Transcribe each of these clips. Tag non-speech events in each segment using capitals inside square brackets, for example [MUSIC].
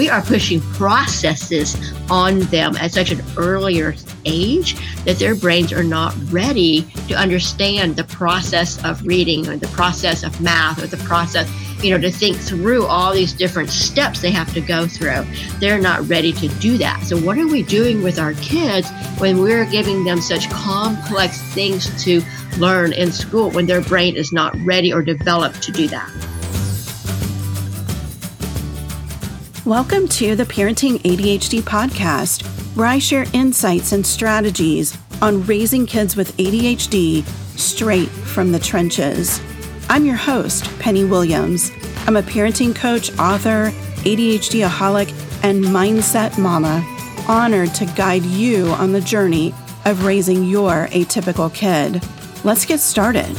we are pushing processes on them at such an earlier age that their brains are not ready to understand the process of reading or the process of math or the process you know, to think through all these different steps they have to go through. They're not ready to do that. So, what are we doing with our kids when we're giving them such complex things to learn in school when their brain is not ready or developed to do that? Welcome to the Parenting ADHD podcast, where I share insights and strategies on raising kids with ADHD straight from the trenches. I'm your host, Penny Williams. I'm a parenting coach, author, ADHD aholic, and mindset mama, honored to guide you on the journey of raising your atypical kid. Let's get started.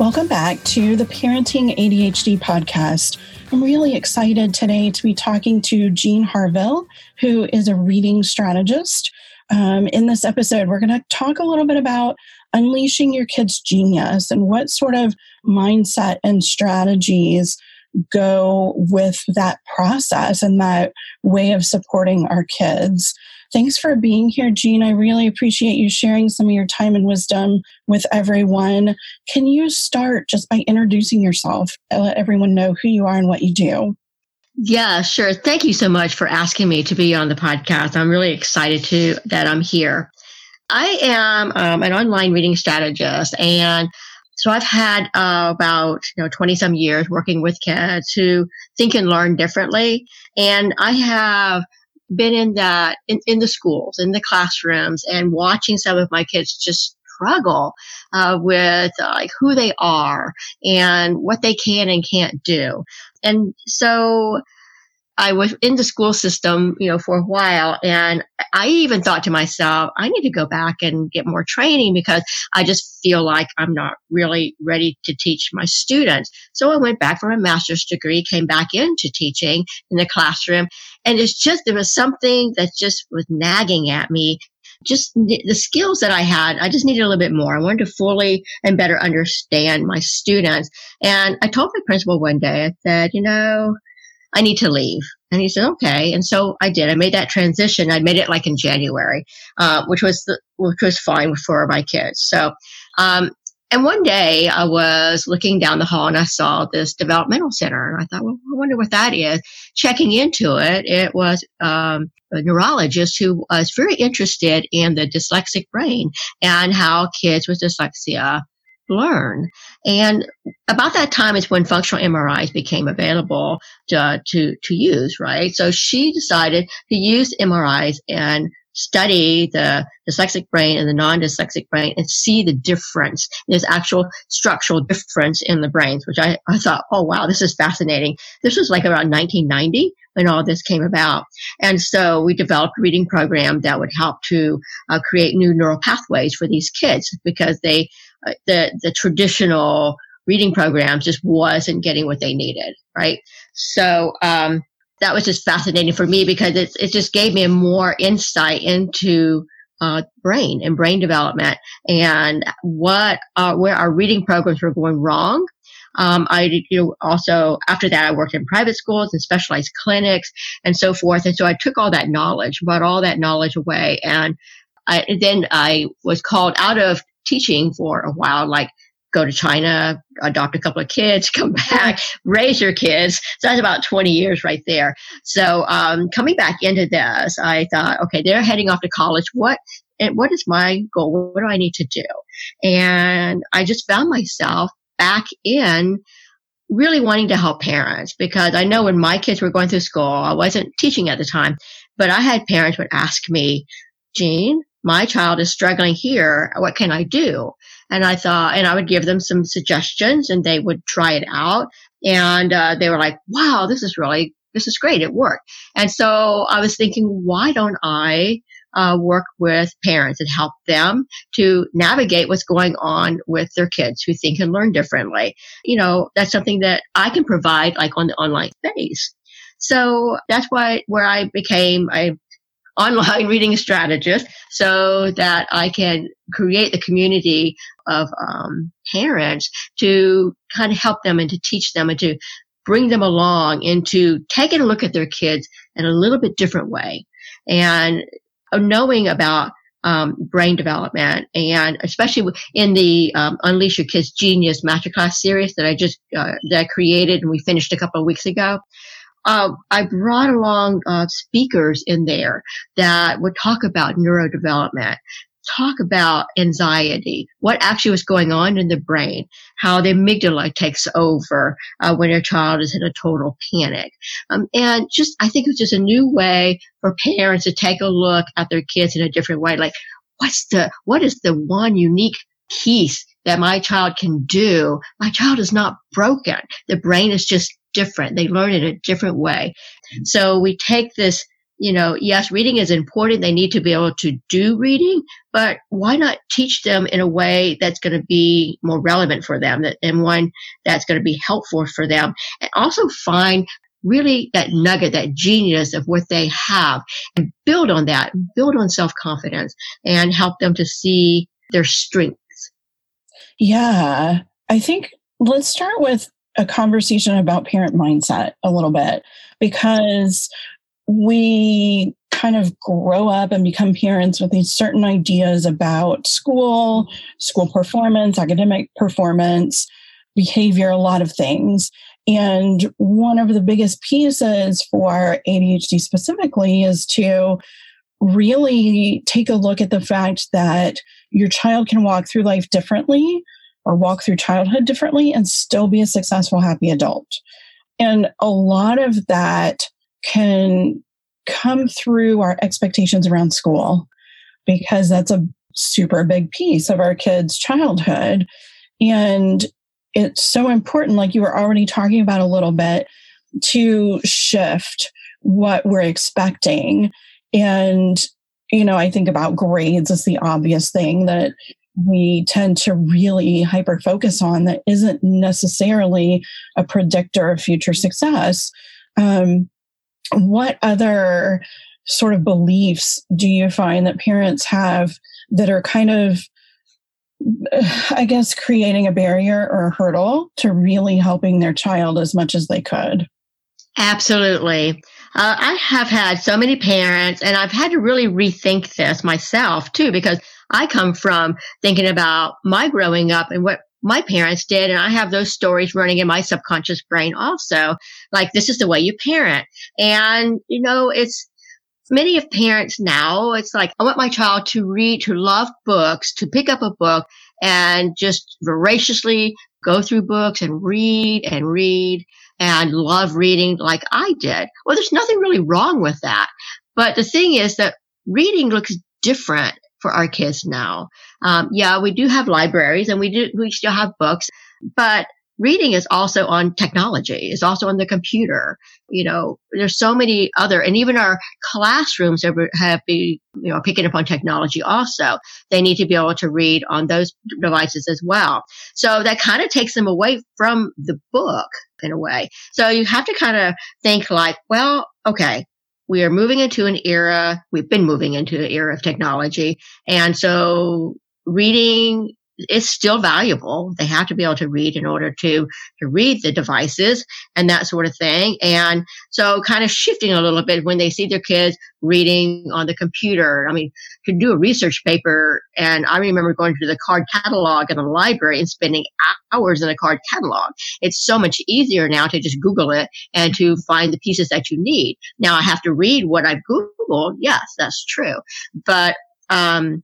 Welcome back to the Parenting ADHD podcast. I'm really excited today to be talking to Jean Harville, who is a reading strategist um, in this episode, we're going to talk a little bit about unleashing your kid's genius and what sort of mindset and strategies go with that process and that way of supporting our kids. Thanks for being here, Jean. I really appreciate you sharing some of your time and wisdom with everyone. Can you start just by introducing yourself and let everyone know who you are and what you do? Yeah, sure. Thank you so much for asking me to be on the podcast. I'm really excited to that I'm here. I am um, an online reading strategist, and so I've had uh, about you know 20 some years working with kids who think and learn differently, and I have been in that in, in the schools, in the classrooms, and watching some of my kids just struggle uh, with uh, like who they are and what they can and can't do. And so I was in the school system, you know, for a while. And I even thought to myself, I need to go back and get more training because I just feel like I'm not really ready to teach my students. So I went back for a master's degree, came back into teaching in the classroom. And it's just, there was something that just was nagging at me just the skills that I had, I just needed a little bit more. I wanted to fully and better understand my students. And I told my principal one day, I said, you know, I need to leave. And he said, okay. And so I did. I made that transition. I made it like in January, uh, which was the, which was fine for my kids. So, um, and one day I was looking down the hall and I saw this developmental center. And I thought, well, I wonder what that is. Checking into it, it was um, a neurologist who was very interested in the dyslexic brain and how kids with dyslexia learn. And about that time is when functional MRIs became available to, to, to use, right? So she decided to use MRIs and study the dyslexic brain and the non-dyslexic brain and see the difference. There's actual structural difference in the brains, which I, I thought, oh wow, this is fascinating. This was like around 1990 when all this came about. And so we developed a reading program that would help to uh, create new neural pathways for these kids because they uh, the the traditional reading programs just wasn't getting what they needed, right? So um, that was just fascinating for me because it it just gave me more insight into uh, brain and brain development and what uh, where our reading programs were going wrong. Um, I you know, also after that I worked in private schools and specialized clinics and so forth. And so I took all that knowledge, brought all that knowledge away, and I, then I was called out of teaching for a while, like go to China, adopt a couple of kids, [LAUGHS] come back, raise your kids. So that's about 20 years right there. So um, coming back into this, I thought, okay, they're heading off to college. What and what is my goal? What do I need to do? And I just found myself back in really wanting to help parents because I know when my kids were going through school, I wasn't teaching at the time, but I had parents would ask me, Jean, my child is struggling here. What can I do? And I thought, and I would give them some suggestions and they would try it out. And uh, they were like, wow, this is really, this is great. It worked. And so I was thinking, why don't I uh, work with parents and help them to navigate what's going on with their kids who think and learn differently? You know, that's something that I can provide like on the online space. So that's why where I became, I online reading strategist so that I can create the community of um, parents to kind of help them and to teach them and to bring them along into taking a look at their kids in a little bit different way. And knowing about um, brain development and especially in the um, unleash your kids genius masterclass series that i just uh, that i created and we finished a couple of weeks ago uh, I brought along uh, speakers in there that would talk about neurodevelopment, talk about anxiety, what actually was going on in the brain, how the amygdala takes over uh, when a child is in a total panic. Um, and just, I think it was just a new way for parents to take a look at their kids in a different way. Like, what's the, what is the one unique piece that my child can do? My child is not broken. The brain is just different. They learn in a different way. So we take this, you know, yes, reading is important. They need to be able to do reading, but why not teach them in a way that's going to be more relevant for them that, and one that's going to be helpful for them and also find really that nugget, that genius of what they have and build on that, build on self confidence and help them to see their strengths. Yeah. I think let's start with a conversation about parent mindset a little bit because we kind of grow up and become parents with these certain ideas about school, school performance, academic performance, behavior, a lot of things. And one of the biggest pieces for ADHD specifically is to really take a look at the fact that your child can walk through life differently or walk through childhood differently and still be a successful, happy adult. And a lot of that can come through our expectations around school because that's a super big piece of our kids' childhood. And it's so important, like you were already talking about a little bit, to shift what we're expecting. And, you know, I think about grades as the obvious thing that we tend to really hyper focus on that isn't necessarily a predictor of future success. Um, what other sort of beliefs do you find that parents have that are kind of [SIGHS] I guess creating a barrier or a hurdle to really helping their child as much as they could. Absolutely. Uh, I have had so many parents, and I've had to really rethink this myself too, because I come from thinking about my growing up and what my parents did. And I have those stories running in my subconscious brain also. Like, this is the way you parent. And, you know, it's, many of parents now, it's like, I want my child to read, to love books, to pick up a book and just voraciously go through books and read and read and love reading like I did. Well, there's nothing really wrong with that. But the thing is that reading looks different for our kids now. Um, yeah, we do have libraries and we do, we still have books, but reading is also on technology, is also on the computer. You know, there's so many other, and even our classrooms have, have been, you know, picking up on technology also. They need to be able to read on those devices as well. So that kind of takes them away from the book in a way. So you have to kind of think like, well, okay, we are moving into an era, we've been moving into an era of technology. And so reading is still valuable. They have to be able to read in order to, to read the devices and that sort of thing. And so kind of shifting a little bit when they see their kids reading on the computer. I mean, to do a research paper and I remember going to the card catalog in the library and spending hours in a card catalog. It's so much easier now to just Google it and to find the pieces that you need. Now I have to read what I've Googled. Yes, that's true. But, um,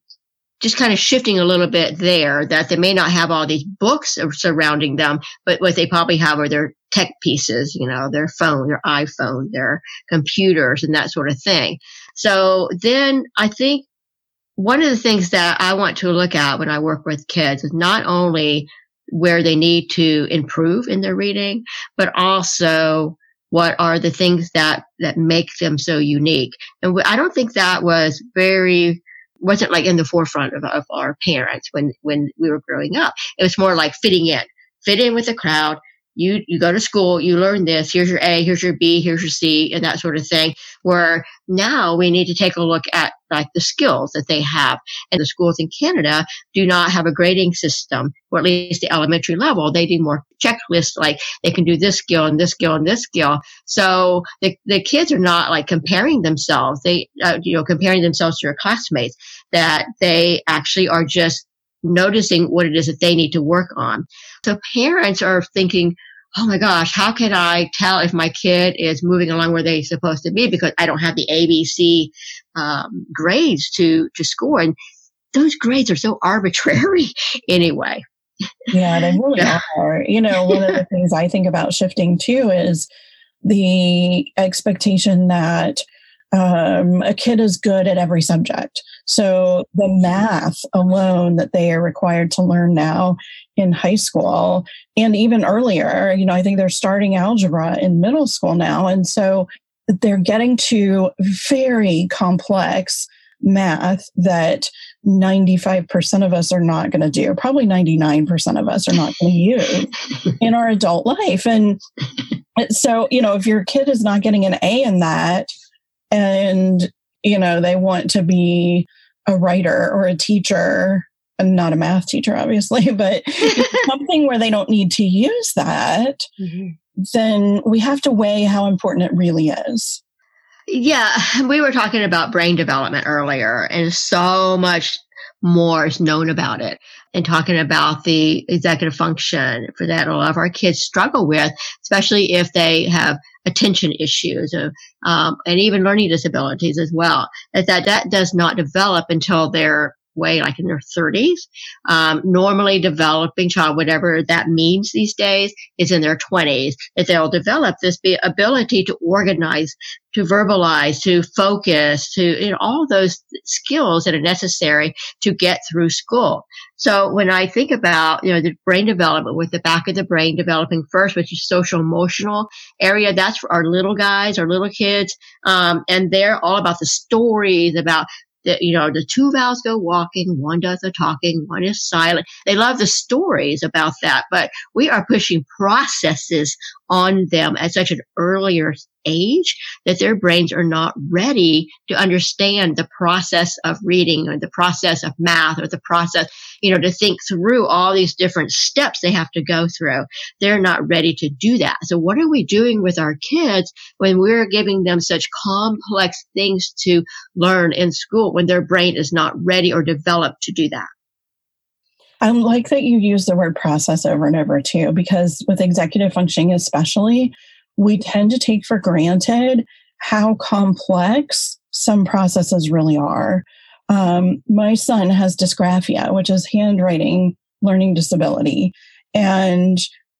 just kind of shifting a little bit there that they may not have all these books surrounding them, but what they probably have are their tech pieces, you know, their phone, their iPhone, their computers and that sort of thing. So then I think one of the things that I want to look at when I work with kids is not only where they need to improve in their reading, but also what are the things that, that make them so unique. And I don't think that was very wasn't like in the forefront of, of our parents when, when we were growing up. It was more like fitting in, fit in with the crowd, you you go to school, you learn this. Here's your A, here's your B, here's your C, and that sort of thing. Where now we need to take a look at like the skills that they have. And the schools in Canada do not have a grading system, or at least the elementary level. They do more checklists, like they can do this skill and this skill and this skill. So the, the kids are not like comparing themselves. They, uh, you know, comparing themselves to their classmates that they actually are just noticing what it is that they need to work on. So parents are thinking, oh my gosh, how can I tell if my kid is moving along where they're supposed to be because I don't have the ABC um, grades to to score, and those grades are so arbitrary [LAUGHS] anyway. Yeah, they really yeah. are. You know, one of the [LAUGHS] things I think about shifting too is the expectation that um, a kid is good at every subject. So the math alone that they are required to learn now in high school and even earlier, you know, I think they're starting algebra in middle school now. And so they're getting to very complex math that 95% of us are not going to do. Probably 99% of us are not going to use in our adult life. And so, you know, if your kid is not getting an A in that, and you know they want to be a writer or a teacher and not a math teacher obviously [LAUGHS] but [LAUGHS] something where they don't need to use that mm-hmm. then we have to weigh how important it really is yeah [SIGHS] we were talking about brain development earlier and so much more is known about it and talking about the executive function for that a lot of our kids struggle with especially if they have attention issues um, and even learning disabilities as well. Is that that does not develop until they're way like in their 30s. Um, normally developing child, whatever that means these days, is in their 20s. That they'll develop this ability to organize, to verbalize, to focus, to you know all those skills that are necessary to get through school. So when I think about you know the brain development with the back of the brain developing first, which is social emotional area, that's for our little guys, our little kids, um, and they're all about the stories about that you know the two vowels go walking one does the talking one is silent. They love the stories about that but we are pushing processes on them at such an earlier age that their brains are not ready to understand the process of reading or the process of math or the process, you know, to think through all these different steps they have to go through. They're not ready to do that. So what are we doing with our kids when we're giving them such complex things to learn in school when their brain is not ready or developed to do that? I like that you use the word process over and over too, because with executive functioning, especially, we tend to take for granted how complex some processes really are. Um, my son has dysgraphia, which is handwriting learning disability. And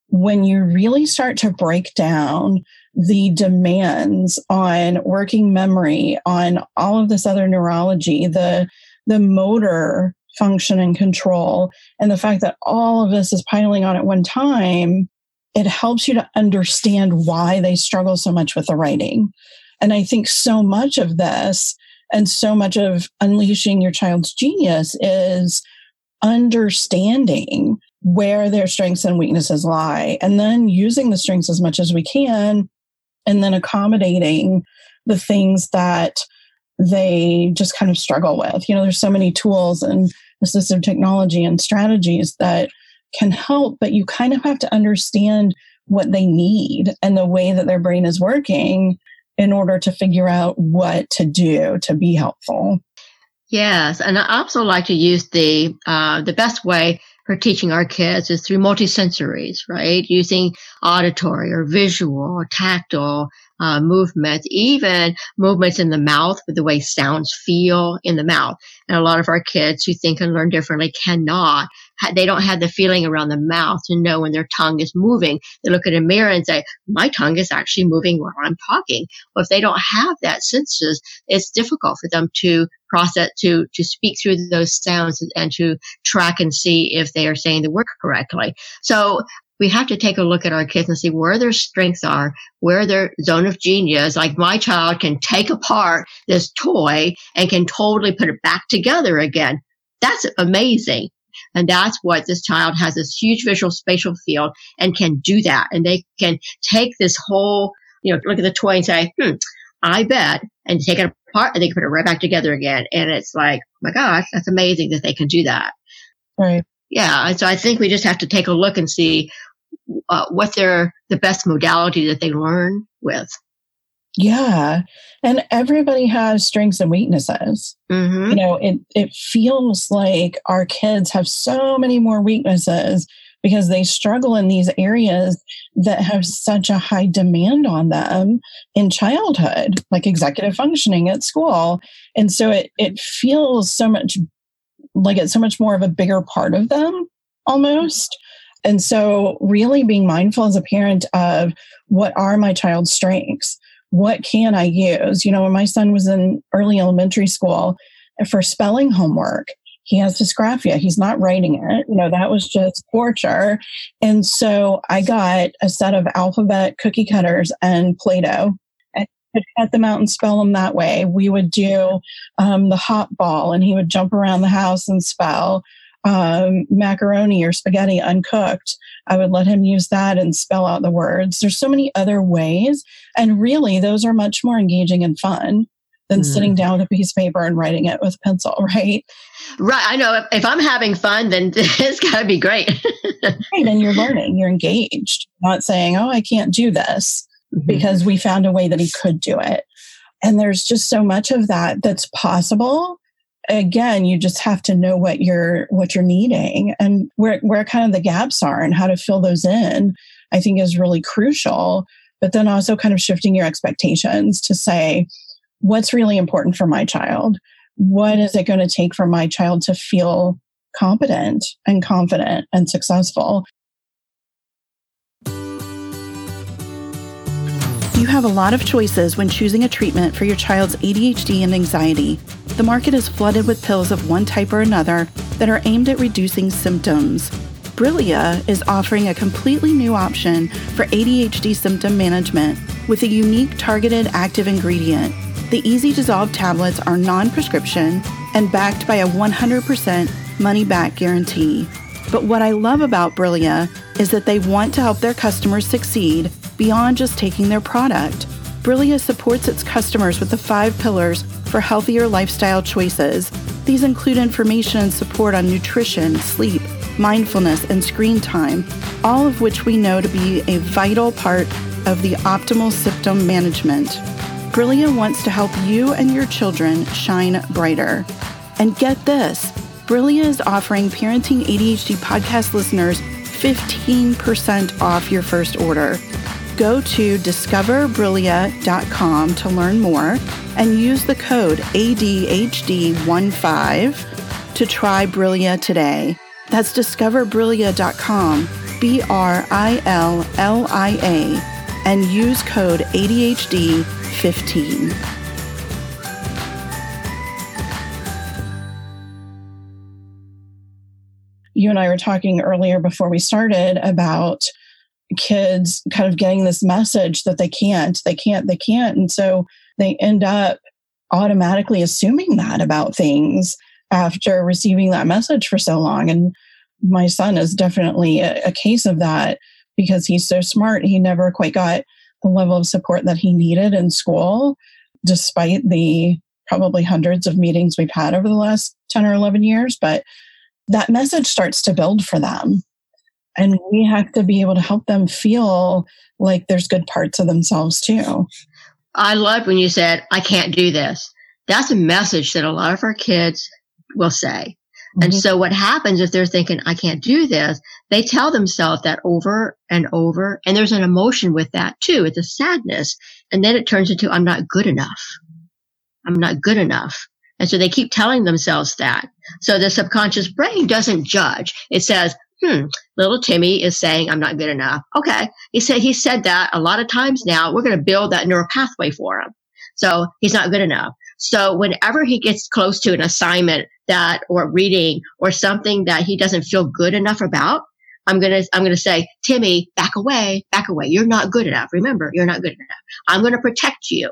when you really start to break down the demands on working memory, on all of this other neurology, the, the motor function and control, and the fact that all of this is piling on at one time, it helps you to understand why they struggle so much with the writing. And I think so much of this and so much of unleashing your child's genius is understanding where their strengths and weaknesses lie and then using the strengths as much as we can and then accommodating the things that they just kind of struggle with. You know, there's so many tools and assistive technology and strategies that can help, but you kind of have to understand what they need and the way that their brain is working in order to figure out what to do to be helpful. Yes, and I also like to use the uh, the best way for teaching our kids is through multisensories, right? Using auditory or visual or tactile uh, movements, even movements in the mouth with the way sounds feel in the mouth. And a lot of our kids who think and learn differently cannot. They don't have the feeling around the mouth to know when their tongue is moving. They look at a mirror and say, my tongue is actually moving while I'm talking. Well, if they don't have that senses, it's difficult for them to process, to, to speak through those sounds and to track and see if they are saying the word correctly. So we have to take a look at our kids and see where their strengths are, where their zone of genius. Like my child can take apart this toy and can totally put it back together again. That's amazing. And that's what this child has this huge visual spatial field and can do that. And they can take this whole, you know, look at the toy and say, hmm, I bet, and take it apart and they can put it right back together again. And it's like, oh my gosh, that's amazing that they can do that. Right. Yeah. And so I think we just have to take a look and see uh, what their the best modality that they learn with. Yeah. And everybody has strengths and weaknesses. Mm-hmm. You know, it, it feels like our kids have so many more weaknesses because they struggle in these areas that have such a high demand on them in childhood, like executive functioning at school. And so it, it feels so much like it's so much more of a bigger part of them almost. And so, really being mindful as a parent of what are my child's strengths? What can I use? You know, when my son was in early elementary school for spelling homework, he has dysgraphia. He's not writing it. You know, that was just torture. And so I got a set of alphabet cookie cutters and Play Doh cut them out and spell them that way. We would do um, the hot ball, and he would jump around the house and spell um, macaroni or spaghetti uncooked. I would let him use that and spell out the words. There's so many other ways, and really, those are much more engaging and fun than mm. sitting down with a piece of paper and writing it with pencil, [LAUGHS] right? Right. I know if, if I'm having fun, then [LAUGHS] it's got to be great. [LAUGHS] right. And you're learning, you're engaged, not saying, oh, I can't do this mm-hmm. because we found a way that he could do it. And there's just so much of that that's possible. Again, you just have to know what you're what you're needing and where where kind of the gaps are and how to fill those in. I think is really crucial. But then also kind of shifting your expectations to say, what's really important for my child? What is it going to take for my child to feel competent and confident and successful? You have a lot of choices when choosing a treatment for your child's ADHD and anxiety. The market is flooded with pills of one type or another that are aimed at reducing symptoms. Brillia is offering a completely new option for ADHD symptom management with a unique targeted active ingredient. The easy dissolve tablets are non prescription and backed by a 100% money back guarantee. But what I love about Brillia is that they want to help their customers succeed beyond just taking their product. Brillia supports its customers with the five pillars for healthier lifestyle choices. These include information and support on nutrition, sleep, mindfulness, and screen time, all of which we know to be a vital part of the optimal symptom management. Brillia wants to help you and your children shine brighter. And get this Brillia is offering Parenting ADHD podcast listeners 15% off your first order. Go to discoverbrillia.com to learn more and use the code ADHD15 to try Brillia today. That's discoverbrillia.com, B R I L L I A, and use code ADHD15. You and I were talking earlier before we started about kids kind of getting this message that they can't, they can't, they can't. And so they end up automatically assuming that about things after receiving that message for so long. And my son is definitely a, a case of that because he's so smart. He never quite got the level of support that he needed in school, despite the probably hundreds of meetings we've had over the last 10 or 11 years. But that message starts to build for them. And we have to be able to help them feel like there's good parts of themselves too. I loved when you said, I can't do this. That's a message that a lot of our kids will say. Mm-hmm. And so what happens if they're thinking, I can't do this, they tell themselves that over and over. And there's an emotion with that too. It's a sadness. And then it turns into, I'm not good enough. I'm not good enough. And so they keep telling themselves that. So the subconscious brain doesn't judge. It says, hmm, little Timmy is saying I'm not good enough. Okay. He said, he said that a lot of times now. We're going to build that neural pathway for him. So he's not good enough. So whenever he gets close to an assignment that or reading or something that he doesn't feel good enough about, I'm going to, I'm going to say, Timmy, back away, back away. You're not good enough. Remember, you're not good enough. I'm going to protect you.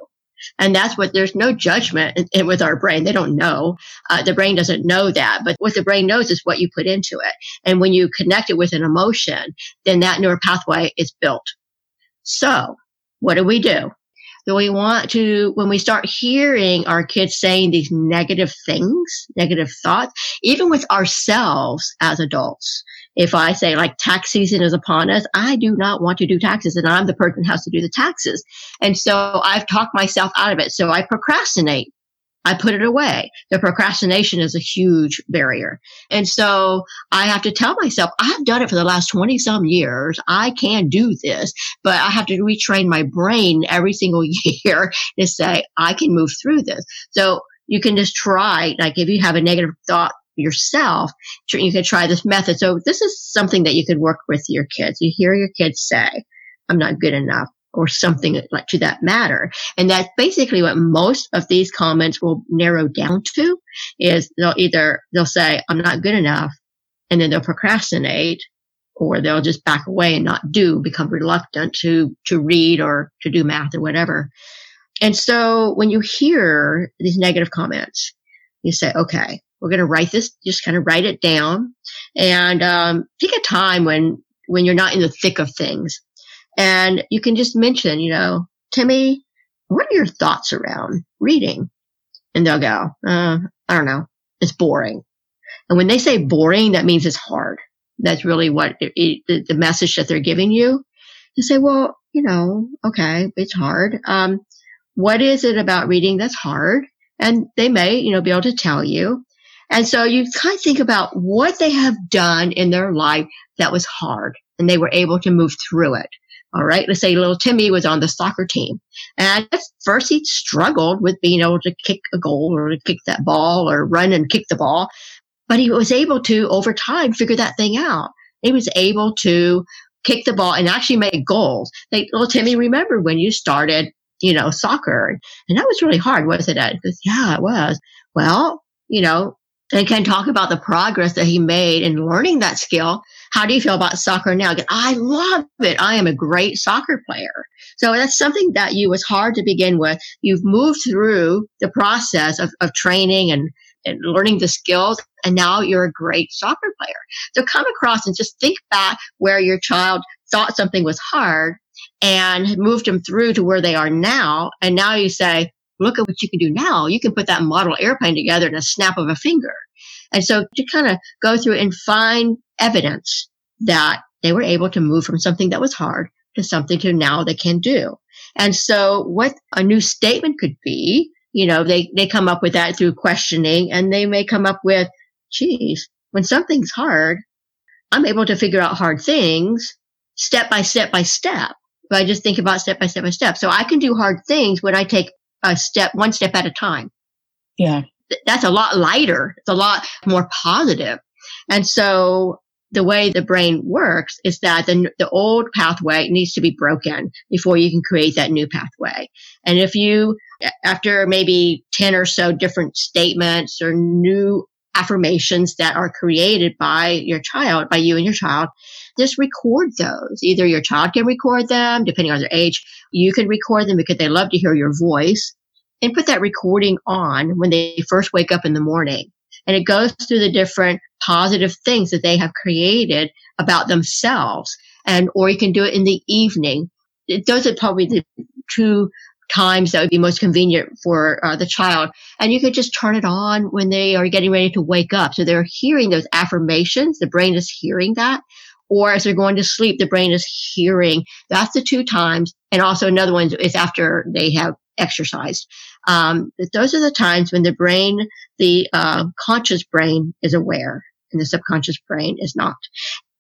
And that's what there's no judgment in, in, with our brain. They don't know. Uh, the brain doesn't know that. But what the brain knows is what you put into it. And when you connect it with an emotion, then that neural pathway is built. So what do we do? Do we want to, when we start hearing our kids saying these negative things, negative thoughts, even with ourselves as adults, if I say like tax season is upon us, I do not want to do taxes and I'm the person who has to do the taxes. And so I've talked myself out of it. So I procrastinate. I put it away. The procrastination is a huge barrier. And so I have to tell myself, I've done it for the last 20 some years. I can do this, but I have to retrain my brain every single [LAUGHS] year to say, I can move through this. So you can just try, like if you have a negative thought yourself, you can try this method. So this is something that you could work with your kids. You hear your kids say, I'm not good enough or something like to that matter. And that's basically what most of these comments will narrow down to is they'll either, they'll say, I'm not good enough. And then they'll procrastinate or they'll just back away and not do, become reluctant to, to read or to do math or whatever. And so when you hear these negative comments, you say, okay, we're going to write this, just kind of write it down and um, pick a time when when you're not in the thick of things, and you can just mention, you know, Timmy, what are your thoughts around reading? And they'll go, uh, I don't know, it's boring. And when they say boring, that means it's hard. That's really what it, it, the message that they're giving you. You say, well, you know, okay, it's hard. Um, what is it about reading that's hard? And they may, you know, be able to tell you. And so you kind of think about what they have done in their life that was hard and they were able to move through it. All right. Let's say little Timmy was on the soccer team and at first he struggled with being able to kick a goal or to kick that ball or run and kick the ball, but he was able to over time figure that thing out. He was able to kick the ball and actually make goals. Like little Timmy, remember when you started, you know, soccer and that was really hard, wasn't it? Because yeah, it was. Well, you know, and can talk about the progress that he made in learning that skill. How do you feel about soccer now? I love it. I am a great soccer player. So that's something that you was hard to begin with. You've moved through the process of, of training and, and learning the skills, and now you're a great soccer player. So come across and just think back where your child thought something was hard and moved them through to where they are now. And now you say, look at what you can do now. You can put that model airplane together in a snap of a finger. And so to kind of go through and find evidence that they were able to move from something that was hard to something to now they can do. And so what a new statement could be, you know, they, they come up with that through questioning and they may come up with, geez, when something's hard, I'm able to figure out hard things step by step by step. If I just think about step by step by step. So I can do hard things when I take a step, one step at a time. Yeah. That's a lot lighter. It's a lot more positive. And so the way the brain works is that the, the old pathway needs to be broken before you can create that new pathway. And if you, after maybe 10 or so different statements or new affirmations that are created by your child, by you and your child, just record those. Either your child can record them, depending on their age. You can record them because they love to hear your voice and put that recording on when they first wake up in the morning. And it goes through the different positive things that they have created about themselves. And, or you can do it in the evening. Those are probably the two times that would be most convenient for uh, the child. And you could just turn it on when they are getting ready to wake up. So they're hearing those affirmations. The brain is hearing that or as they're going to sleep, the brain is hearing. That's the two times. And also another one is after they have exercised. Um, those are the times when the brain, the uh, conscious brain is aware and the subconscious brain is not.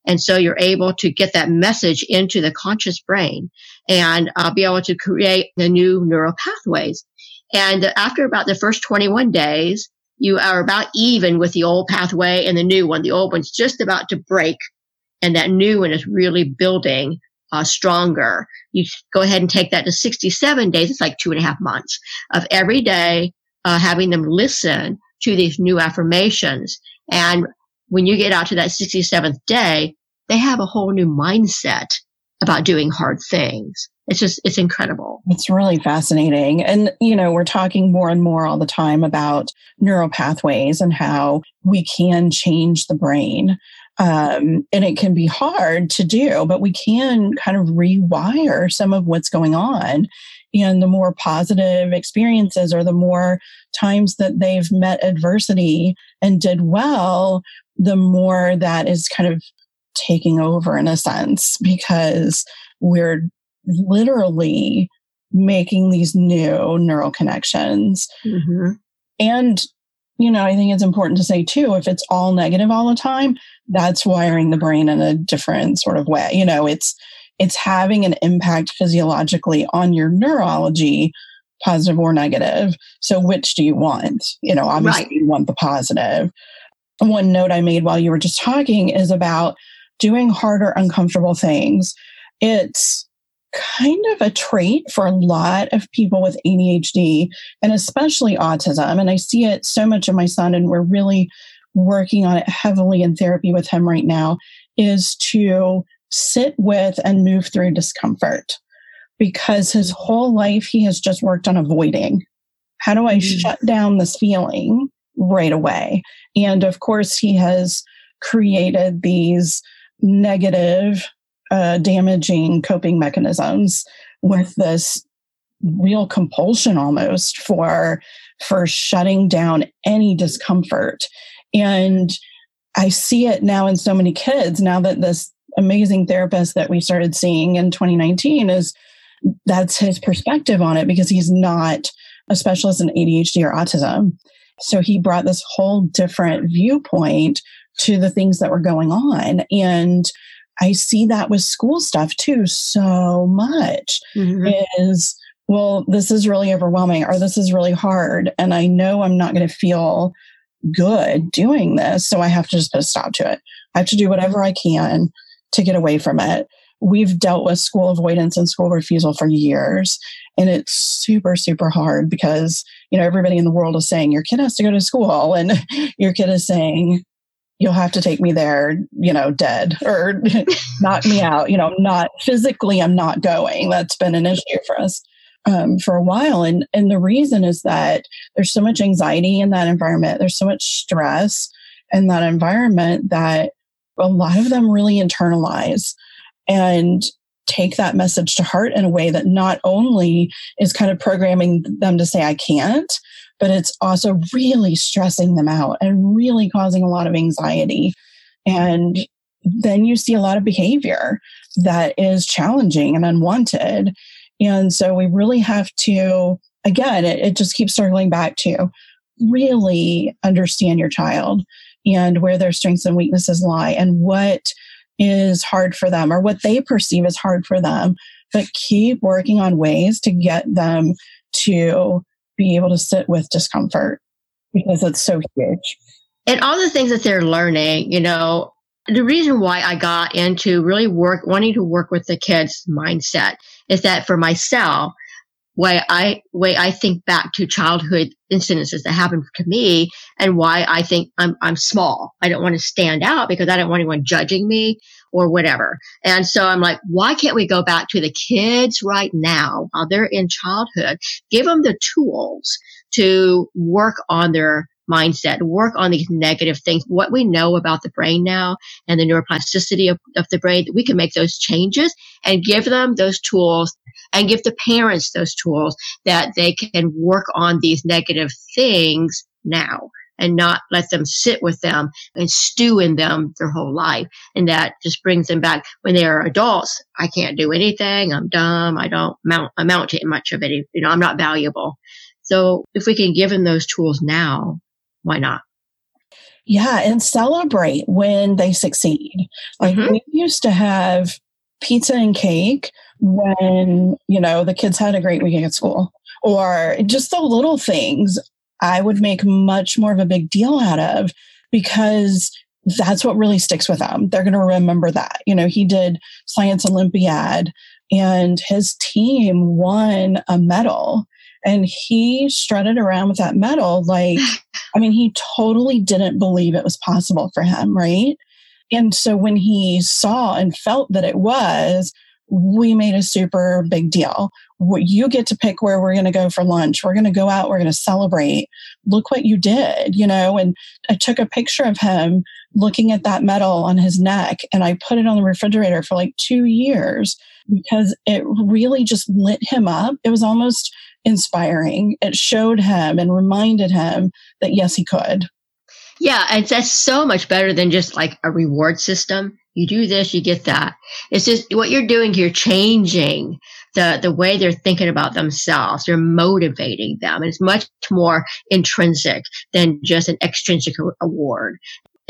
And so you're able to get that message into the conscious brain and uh, be able to create the new neural pathways. And after about the first 21 days, you are about even with the old pathway and the new one. The old one's just about to break and that new one is really building uh, stronger. You go ahead and take that to 67 days. It's like two and a half months of every day uh, having them listen to these new affirmations. And when you get out to that 67th day, they have a whole new mindset about doing hard things. it's just it's incredible it's really fascinating and you know we're talking more and more all the time about neural pathways and how we can change the brain um, and it can be hard to do but we can kind of rewire some of what's going on and the more positive experiences or the more times that they've met adversity and did well the more that is kind of taking over in a sense because we're literally making these new neural connections. Mm-hmm. And, you know, I think it's important to say too, if it's all negative all the time, that's wiring the brain in a different sort of way. You know, it's, it's having an impact physiologically on your neurology, positive or negative. So which do you want? You know, obviously right. you want the positive. One note I made while you were just talking is about doing harder, uncomfortable things. It's kind of a trait for a lot of people with ADHD and especially autism. And I see it so much in my son, and we're really working on it heavily in therapy with him right now is to sit with and move through discomfort because his whole life he has just worked on avoiding. How do I mm-hmm. shut down this feeling right away? And of course, he has created these negative uh, damaging coping mechanisms with this real compulsion almost for for shutting down any discomfort and i see it now in so many kids now that this amazing therapist that we started seeing in 2019 is that's his perspective on it because he's not a specialist in ADHD or autism. So he brought this whole different viewpoint to the things that were going on. And I see that with school stuff too so much mm-hmm. is, well, this is really overwhelming or this is really hard. And I know I'm not going to feel good doing this. So I have to just put a stop to it. I have to do whatever I can to get away from it. We've dealt with school avoidance and school refusal for years. And it's super, super hard because, you know, everybody in the world is saying your kid has to go to school and [LAUGHS] your kid is saying, you'll have to take me there, you know, dead or [LAUGHS] knock me out. You know, not physically, I'm not going. That's been an issue for us um, for a while. And, and the reason is that there's so much anxiety in that environment. There's so much stress in that environment that a lot of them really internalize and take that message to heart in a way that not only is kind of programming them to say, I can't, but it's also really stressing them out and really causing a lot of anxiety. And then you see a lot of behavior that is challenging and unwanted. And so we really have to, again, it, it just keeps circling back to really understand your child and where their strengths and weaknesses lie and what is hard for them or what they perceive as hard for them. But keep working on ways to get them to be able to sit with discomfort because it's so huge. And all the things that they're learning, you know, the reason why I got into really work, wanting to work with the kids' mindset is that for myself, way I way I think back to childhood incidences that happened to me and why I think I'm I'm small. I don't want to stand out because I don't want anyone judging me or whatever. And so I'm like, why can't we go back to the kids right now while they're in childhood? Give them the tools to work on their mindset, work on these negative things, what we know about the brain now and the neuroplasticity of, of the brain, we can make those changes and give them those tools and give the parents those tools that they can work on these negative things now and not let them sit with them and stew in them their whole life. And that just brings them back when they are adults. I can't do anything. I'm dumb. I don't amount, amount to much of it. You know, I'm not valuable. So if we can give them those tools now, why not? Yeah, and celebrate when they succeed. Like mm-hmm. we used to have pizza and cake when, you know, the kids had a great weekend at school or just the little things I would make much more of a big deal out of because that's what really sticks with them. They're going to remember that. You know, he did Science Olympiad and his team won a medal and he strutted around with that medal like i mean he totally didn't believe it was possible for him right and so when he saw and felt that it was we made a super big deal. You get to pick where we're going to go for lunch. We're going to go out. We're going to celebrate. Look what you did, you know? And I took a picture of him looking at that medal on his neck and I put it on the refrigerator for like two years because it really just lit him up. It was almost inspiring. It showed him and reminded him that yes, he could. Yeah, and that's so much better than just like a reward system. You do this, you get that. It's just what you're doing, you're changing the, the way they're thinking about themselves. You're motivating them. And it's much more intrinsic than just an extrinsic award.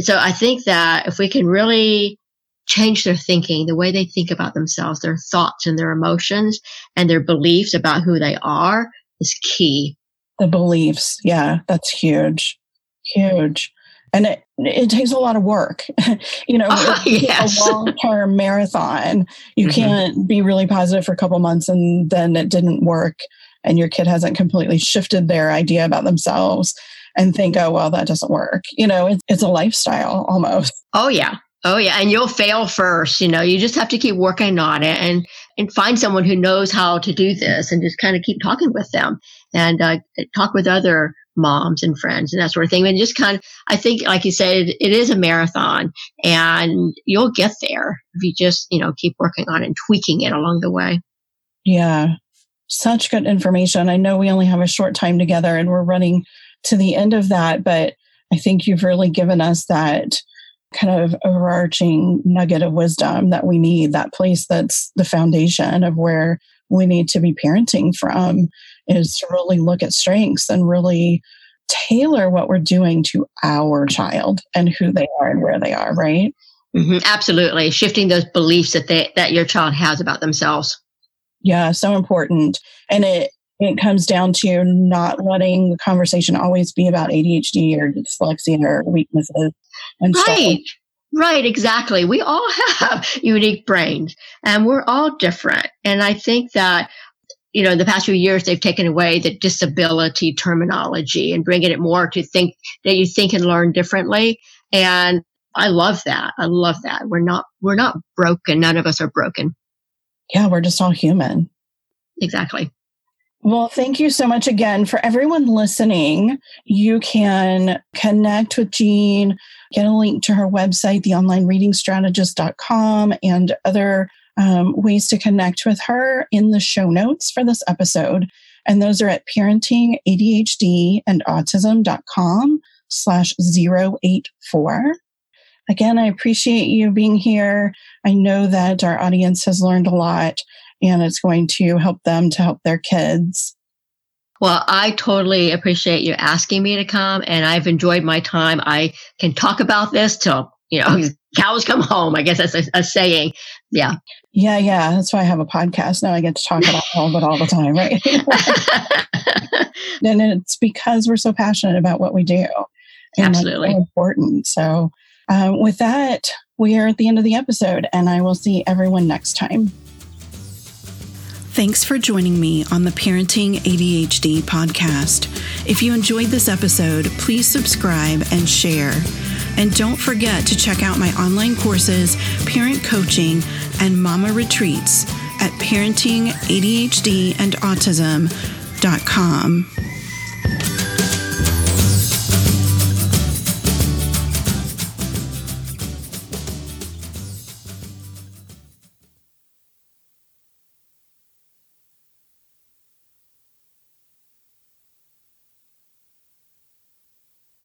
So I think that if we can really change their thinking, the way they think about themselves, their thoughts and their emotions and their beliefs about who they are is key. The beliefs. Yeah, that's huge. Huge. And it, it takes a lot of work. [LAUGHS] you know, oh, yes. a long term marathon. You mm-hmm. can't be really positive for a couple months and then it didn't work and your kid hasn't completely shifted their idea about themselves and think, oh, well, that doesn't work. You know, it's, it's a lifestyle almost. Oh, yeah. Oh yeah, and you'll fail first. You know, you just have to keep working on it and and find someone who knows how to do this, and just kind of keep talking with them and uh, talk with other moms and friends and that sort of thing. And just kind of, I think, like you said, it is a marathon, and you'll get there if you just you know keep working on it and tweaking it along the way. Yeah, such good information. I know we only have a short time together, and we're running to the end of that, but I think you've really given us that kind of overarching nugget of wisdom that we need, that place that's the foundation of where we need to be parenting from is to really look at strengths and really tailor what we're doing to our child and who they are and where they are, right? Mm-hmm, absolutely. Shifting those beliefs that they, that your child has about themselves. Yeah, so important. And it it comes down to not letting the conversation always be about ADHD or dyslexia or weaknesses and right. Stuff. Right, exactly. We all [LAUGHS] have unique brains and we're all different. And I think that, you know, in the past few years, they've taken away the disability terminology and bringing it more to think that you think and learn differently. And I love that. I love that. We're not, we're not broken. None of us are broken. Yeah, we're just all human. Exactly. Well, thank you so much again for everyone listening. You can connect with Jean, get a link to her website, theonlinereadingstrategist.com, and other um, ways to connect with her in the show notes for this episode. And those are at parentingadhdandautism.com slash 084. Again, I appreciate you being here. I know that our audience has learned a lot and it's going to help them to help their kids. Well, I totally appreciate you asking me to come and I've enjoyed my time. I can talk about this till, you know, cows come home. I guess that's a, a saying. Yeah. Yeah. Yeah. That's why I have a podcast. Now I get to talk about [LAUGHS] all of it all the time. Right. [LAUGHS] and it's because we're so passionate about what we do. Absolutely. So important. So, um, with that, we are at the end of the episode and I will see everyone next time. Thanks for joining me on the Parenting ADHD podcast. If you enjoyed this episode, please subscribe and share. And don't forget to check out my online courses, parent coaching, and mama retreats at parentingadhdandautism.com.